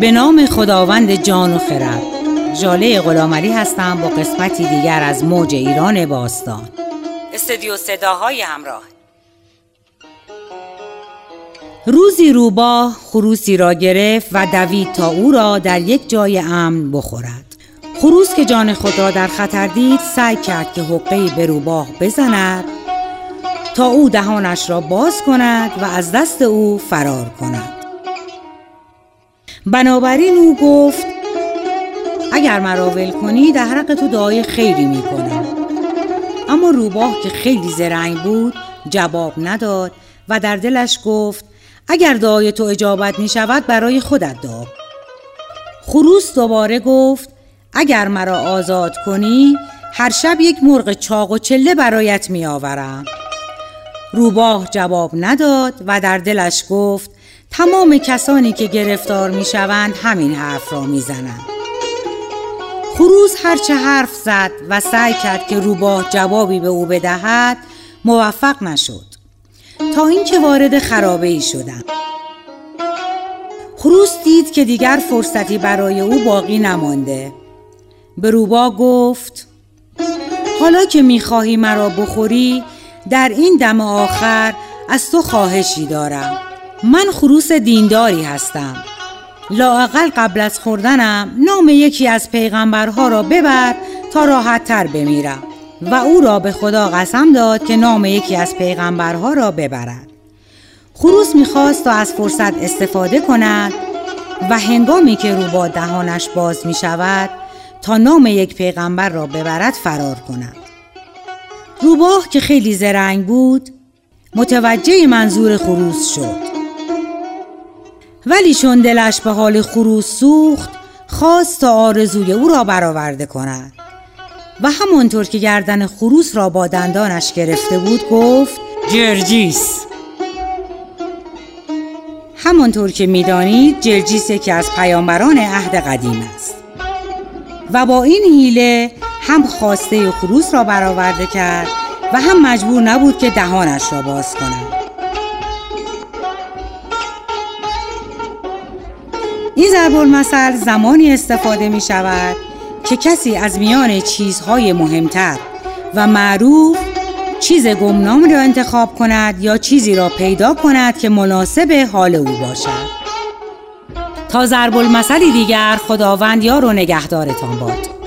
به نام خداوند جان و خرد. جاله غلامعلی هستم با قسمتی دیگر از موج ایران باستان. استدیو صداهای همراه. روزی روباه خروسی را گرفت و دوید تا او را در یک جای امن بخورد. خروس که جان خود را در خطر دید سعی کرد که حقه به روباه بزند تا او دهانش را باز کند و از دست او فرار کند. بنابراین او گفت اگر مرا ول کنی در حق تو دعای خیری می کنم اما روباه که خیلی زرنگ بود جواب نداد و در دلش گفت اگر دعای تو اجابت می شود برای خودت دعا خروس دوباره گفت اگر مرا آزاد کنی هر شب یک مرغ چاق و چله برایت می آورم روباه جواب نداد و در دلش گفت تمام کسانی که گرفتار می شوند همین حرف را می زنند. خروز هرچه حرف زد و سعی کرد که روباه جوابی به او بدهد موفق نشد تا اینکه وارد خرابه ای شدند. خروس دید که دیگر فرصتی برای او باقی نمانده به روبا گفت حالا که می‌خواهی مرا بخوری در این دم آخر از تو خواهشی دارم من خروس دینداری هستم. لااقل قبل از خوردنم نام یکی از پیغمبرها را ببر تا راحت تر بمیرم و او را به خدا قسم داد که نام یکی از پیغمبرها را ببرد. خروس می‌خواست تا از فرصت استفاده کند و هنگامی که روبا دهانش باز می شود تا نام یک پیغمبر را ببرد فرار کند. روباه که خیلی زرنگ بود متوجه منظور خروس شد. ولی چون دلش به حال خروس سوخت خواست تا آرزوی او را برآورده کند. و همانطور که گردن خروس را با دندانش گرفته بود گفت جرجیس. همانطور که می‌دانید جرجیس که از پیامبران عهد قدیم است. و با این حیله هم خواسته خروس را برآورده کرد و هم مجبور نبود که دهانش را باز کند. این ضرب المثل زمانی استفاده می شود که کسی از میان چیزهای مهمتر و معروف چیز گمنام را انتخاب کند یا چیزی را پیدا کند که مناسب حال او باشد. تا ضرب المثلی دیگر خداوند یار و نگهدارتان باد.